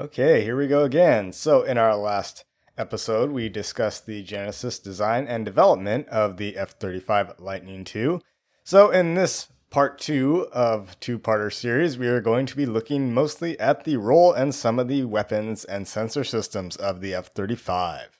Okay, here we go again. So, in our last episode, we discussed the Genesis design and development of the F 35 Lightning II. So, in this part two of two parter series, we are going to be looking mostly at the role and some of the weapons and sensor systems of the F 35.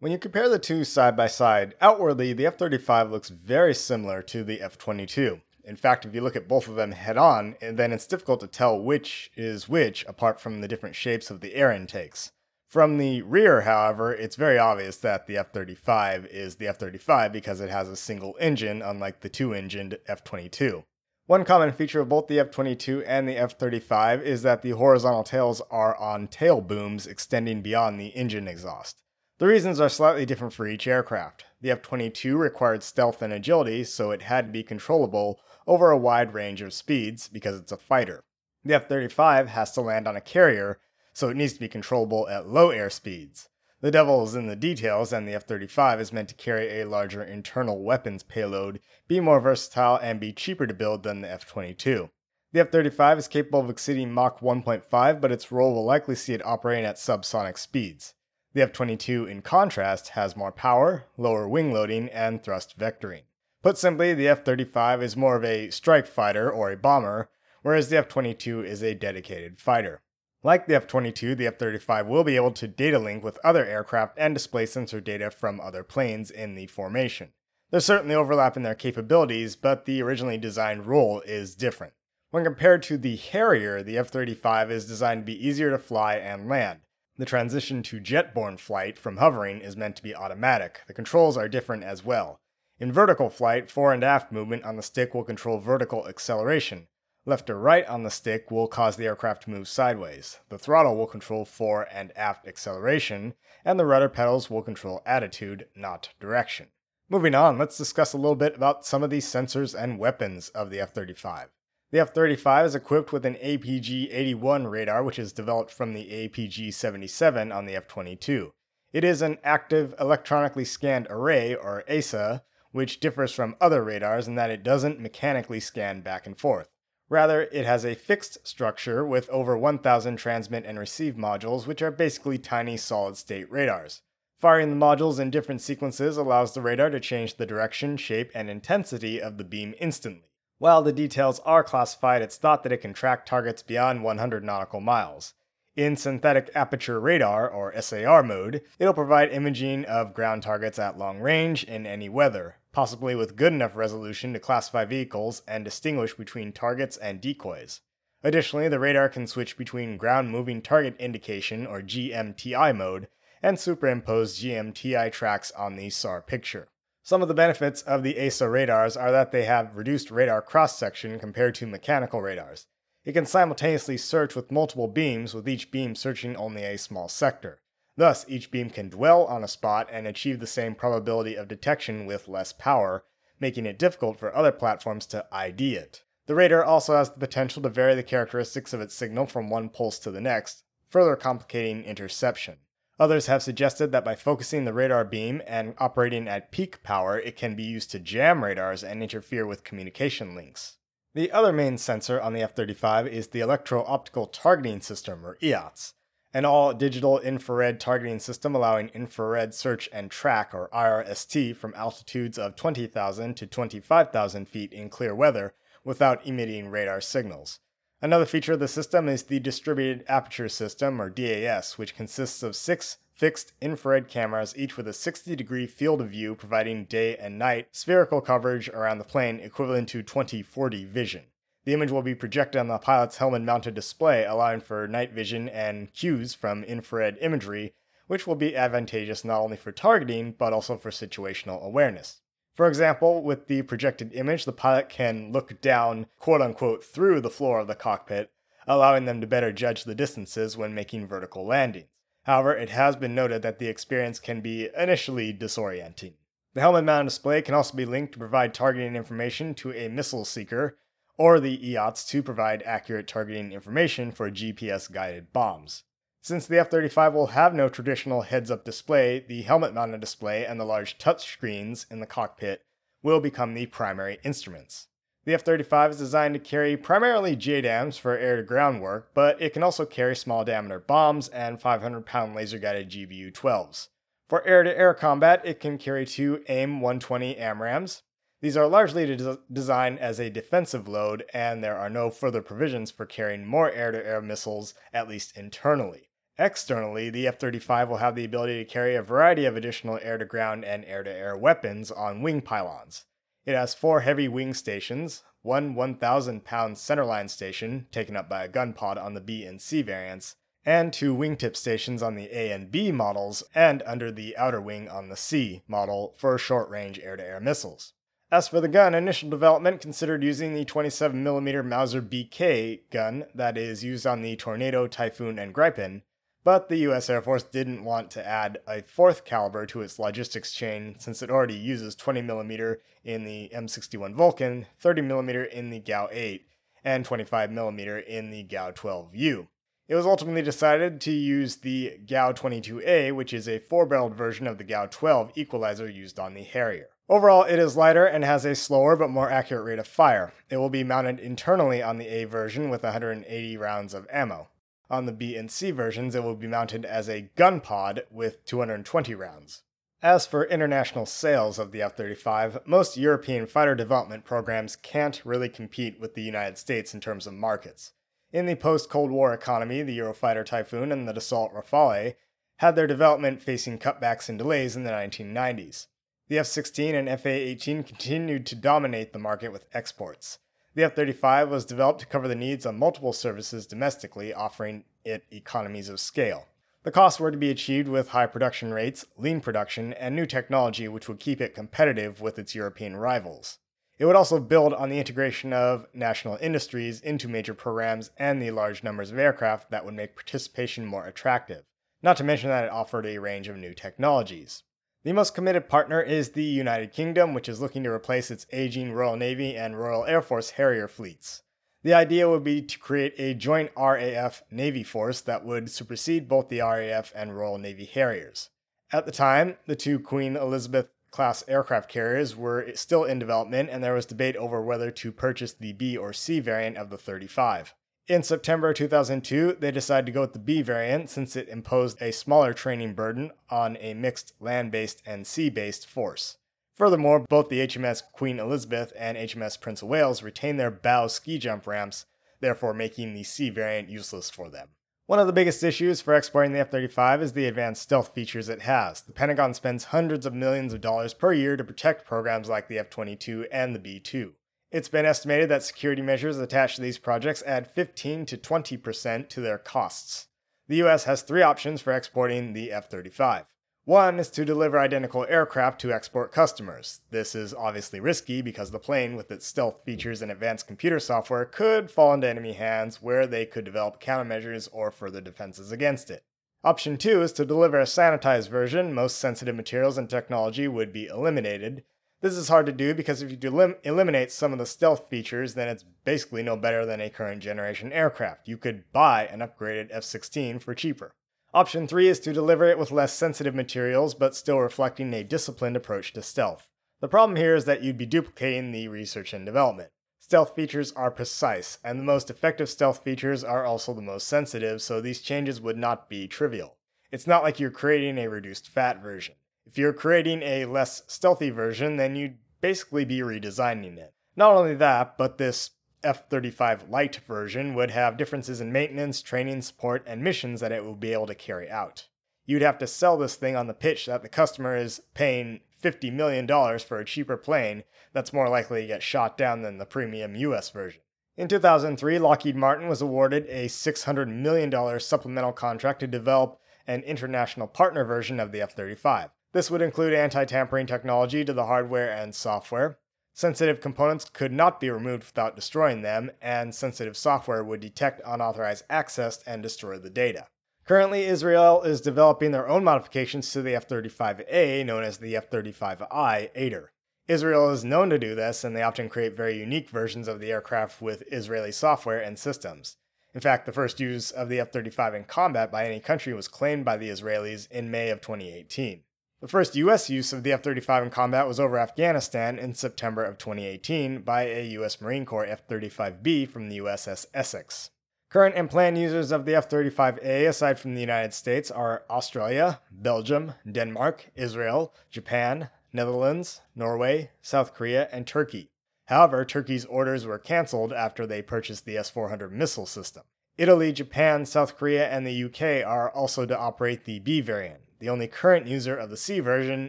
When you compare the two side by side, outwardly, the F 35 looks very similar to the F 22. In fact, if you look at both of them head on, then it's difficult to tell which is which apart from the different shapes of the air intakes. From the rear, however, it's very obvious that the F 35 is the F 35 because it has a single engine, unlike the two engined F 22. One common feature of both the F 22 and the F 35 is that the horizontal tails are on tail booms extending beyond the engine exhaust. The reasons are slightly different for each aircraft. The F 22 required stealth and agility, so it had to be controllable over a wide range of speeds because it's a fighter. The F 35 has to land on a carrier, so it needs to be controllable at low air speeds. The devil is in the details, and the F 35 is meant to carry a larger internal weapons payload, be more versatile, and be cheaper to build than the F 22. The F 35 is capable of exceeding Mach 1.5, but its role will likely see it operating at subsonic speeds. The F 22, in contrast, has more power, lower wing loading, and thrust vectoring. Put simply, the F 35 is more of a strike fighter or a bomber, whereas the F 22 is a dedicated fighter. Like the F 22, the F 35 will be able to data link with other aircraft and display sensor data from other planes in the formation. There's certainly overlap in their capabilities, but the originally designed role is different. When compared to the Harrier, the F 35 is designed to be easier to fly and land. The transition to jet-borne flight from hovering is meant to be automatic. The controls are different as well. In vertical flight, fore and aft movement on the stick will control vertical acceleration. Left or right on the stick will cause the aircraft to move sideways. The throttle will control fore and aft acceleration, and the rudder pedals will control attitude, not direction. Moving on, let's discuss a little bit about some of the sensors and weapons of the F 35. The F 35 is equipped with an APG 81 radar, which is developed from the APG 77 on the F 22. It is an active electronically scanned array, or AESA, which differs from other radars in that it doesn't mechanically scan back and forth. Rather, it has a fixed structure with over 1,000 transmit and receive modules, which are basically tiny solid state radars. Firing the modules in different sequences allows the radar to change the direction, shape, and intensity of the beam instantly. While the details are classified, it's thought that it can track targets beyond 100 nautical miles. In synthetic aperture radar, or SAR mode, it'll provide imaging of ground targets at long range in any weather, possibly with good enough resolution to classify vehicles and distinguish between targets and decoys. Additionally, the radar can switch between ground moving target indication, or GMTI mode, and superimpose GMTI tracks on the SAR picture. Some of the benefits of the AESA radars are that they have reduced radar cross section compared to mechanical radars. It can simultaneously search with multiple beams, with each beam searching only a small sector. Thus, each beam can dwell on a spot and achieve the same probability of detection with less power, making it difficult for other platforms to ID it. The radar also has the potential to vary the characteristics of its signal from one pulse to the next, further complicating interception. Others have suggested that by focusing the radar beam and operating at peak power, it can be used to jam radars and interfere with communication links. The other main sensor on the F 35 is the Electro Optical Targeting System, or EOTS, an all digital infrared targeting system allowing infrared search and track, or IRST, from altitudes of 20,000 to 25,000 feet in clear weather without emitting radar signals. Another feature of the system is the Distributed Aperture System, or DAS, which consists of six fixed infrared cameras, each with a 60 degree field of view, providing day and night spherical coverage around the plane equivalent to 2040 vision. The image will be projected on the pilot's helmet mounted display, allowing for night vision and cues from infrared imagery, which will be advantageous not only for targeting, but also for situational awareness. For example, with the projected image, the pilot can look down, quote unquote, through the floor of the cockpit, allowing them to better judge the distances when making vertical landings. However, it has been noted that the experience can be initially disorienting. The helmet mounted display can also be linked to provide targeting information to a missile seeker, or the EOTS to provide accurate targeting information for GPS guided bombs. Since the F 35 will have no traditional heads up display, the helmet mounted display and the large touchscreens in the cockpit will become the primary instruments. The F 35 is designed to carry primarily JDAMs for air to ground work, but it can also carry small diameter bombs and 500 pound laser guided GBU 12s. For air to air combat, it can carry two AIM 120 AMRAAMs. These are largely des- designed as a defensive load, and there are no further provisions for carrying more air to air missiles, at least internally. Externally, the F 35 will have the ability to carry a variety of additional air to ground and air to air weapons on wing pylons. It has four heavy wing stations, one 1,000 pound centerline station, taken up by a gun pod on the B and C variants, and two wingtip stations on the A and B models, and under the outer wing on the C model for short range air to air missiles. As for the gun, initial development considered using the 27mm Mauser BK gun that is used on the Tornado, Typhoon, and Gripen, but the US Air Force didn't want to add a fourth caliber to its logistics chain since it already uses 20mm in the M61 Vulcan, 30mm in the GAU 8, and 25mm in the GAU 12U. It was ultimately decided to use the GAU 22A, which is a four barreled version of the GAU 12 equalizer used on the Harrier. Overall, it is lighter and has a slower but more accurate rate of fire. It will be mounted internally on the A version with 180 rounds of ammo. On the B and C versions, it will be mounted as a gun pod with 220 rounds. As for international sales of the F 35, most European fighter development programs can't really compete with the United States in terms of markets. In the post Cold War economy, the Eurofighter Typhoon and the Dassault Rafale had their development facing cutbacks and delays in the 1990s. The F 16 and FA 18 continued to dominate the market with exports. The F 35 was developed to cover the needs of multiple services domestically, offering it economies of scale. The costs were to be achieved with high production rates, lean production, and new technology which would keep it competitive with its European rivals. It would also build on the integration of national industries into major programs and the large numbers of aircraft that would make participation more attractive, not to mention that it offered a range of new technologies. The most committed partner is the United Kingdom, which is looking to replace its aging Royal Navy and Royal Air Force Harrier fleets. The idea would be to create a joint RAF Navy force that would supersede both the RAF and Royal Navy Harriers. At the time, the two Queen Elizabeth class aircraft carriers were still in development, and there was debate over whether to purchase the B or C variant of the 35. In September 2002, they decided to go with the B variant since it imposed a smaller training burden on a mixed land based and sea based force. Furthermore, both the HMS Queen Elizabeth and HMS Prince of Wales retained their bow ski jump ramps, therefore making the C variant useless for them. One of the biggest issues for exporting the F 35 is the advanced stealth features it has. The Pentagon spends hundreds of millions of dollars per year to protect programs like the F 22 and the B 2. It's been estimated that security measures attached to these projects add 15 to 20% to their costs. The US has three options for exporting the F 35. One is to deliver identical aircraft to export customers. This is obviously risky because the plane, with its stealth features and advanced computer software, could fall into enemy hands where they could develop countermeasures or further defenses against it. Option 2 is to deliver a sanitized version. Most sensitive materials and technology would be eliminated, this is hard to do because if you elim- eliminate some of the stealth features, then it's basically no better than a current generation aircraft. You could buy an upgraded F 16 for cheaper. Option 3 is to deliver it with less sensitive materials, but still reflecting a disciplined approach to stealth. The problem here is that you'd be duplicating the research and development. Stealth features are precise, and the most effective stealth features are also the most sensitive, so these changes would not be trivial. It's not like you're creating a reduced fat version. If you're creating a less stealthy version, then you'd basically be redesigning it. Not only that, but this F 35 Lite version would have differences in maintenance, training, support, and missions that it will be able to carry out. You'd have to sell this thing on the pitch that the customer is paying $50 million for a cheaper plane that's more likely to get shot down than the premium US version. In 2003, Lockheed Martin was awarded a $600 million supplemental contract to develop an international partner version of the F 35. This would include anti tampering technology to the hardware and software. Sensitive components could not be removed without destroying them, and sensitive software would detect unauthorized access and destroy the data. Currently, Israel is developing their own modifications to the F 35A, known as the F 35I Adir. Israel is known to do this, and they often create very unique versions of the aircraft with Israeli software and systems. In fact, the first use of the F 35 in combat by any country was claimed by the Israelis in May of 2018. The first US use of the F 35 in combat was over Afghanistan in September of 2018 by a US Marine Corps F 35B from the USS Essex. Current and planned users of the F 35A, aside from the United States, are Australia, Belgium, Denmark, Israel, Japan, Netherlands, Norway, South Korea, and Turkey. However, Turkey's orders were cancelled after they purchased the S 400 missile system. Italy, Japan, South Korea, and the UK are also to operate the B variant. The only current user of the C version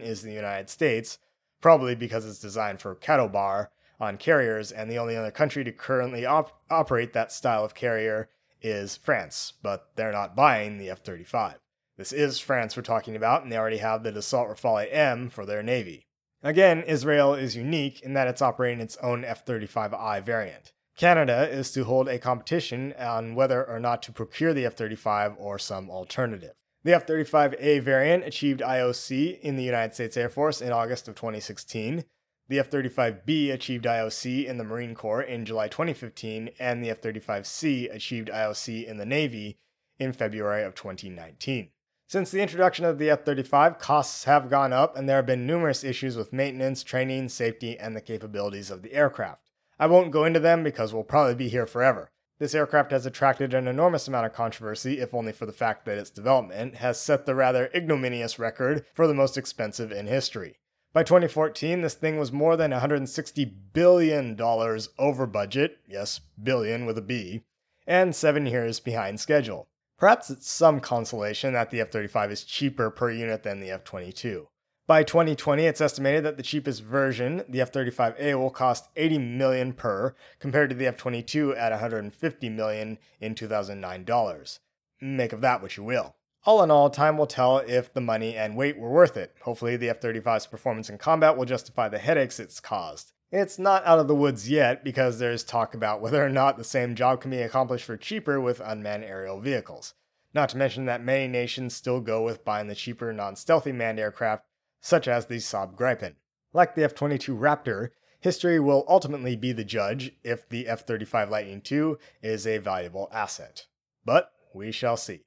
is the United States, probably because it's designed for CATOBAR on carriers, and the only other country to currently op- operate that style of carrier is France, but they're not buying the F 35. This is France we're talking about, and they already have the Dassault Rafale M for their Navy. Again, Israel is unique in that it's operating its own F 35I variant. Canada is to hold a competition on whether or not to procure the F 35 or some alternative. The F 35A variant achieved IOC in the United States Air Force in August of 2016. The F 35B achieved IOC in the Marine Corps in July 2015, and the F 35C achieved IOC in the Navy in February of 2019. Since the introduction of the F 35, costs have gone up, and there have been numerous issues with maintenance, training, safety, and the capabilities of the aircraft. I won't go into them because we'll probably be here forever. This aircraft has attracted an enormous amount of controversy, if only for the fact that its development has set the rather ignominious record for the most expensive in history. By 2014, this thing was more than $160 billion over budget, yes, billion with a B, and seven years behind schedule. Perhaps it's some consolation that the F 35 is cheaper per unit than the F 22. By 2020, it's estimated that the cheapest version, the F-35A, will cost 80 million per, compared to the F-22 at 150 million in 2009 dollars. Make of that what you will. All in all, time will tell if the money and weight were worth it. Hopefully, the F 35's performance in combat will justify the headaches it's caused. It's not out of the woods yet because there's talk about whether or not the same job can be accomplished for cheaper with unmanned aerial vehicles. Not to mention that many nations still go with buying the cheaper non stealthy manned aircraft, such as the Saab Gripen. Like the F 22 Raptor, history will ultimately be the judge if the F 35 Lightning II is a valuable asset. But we shall see.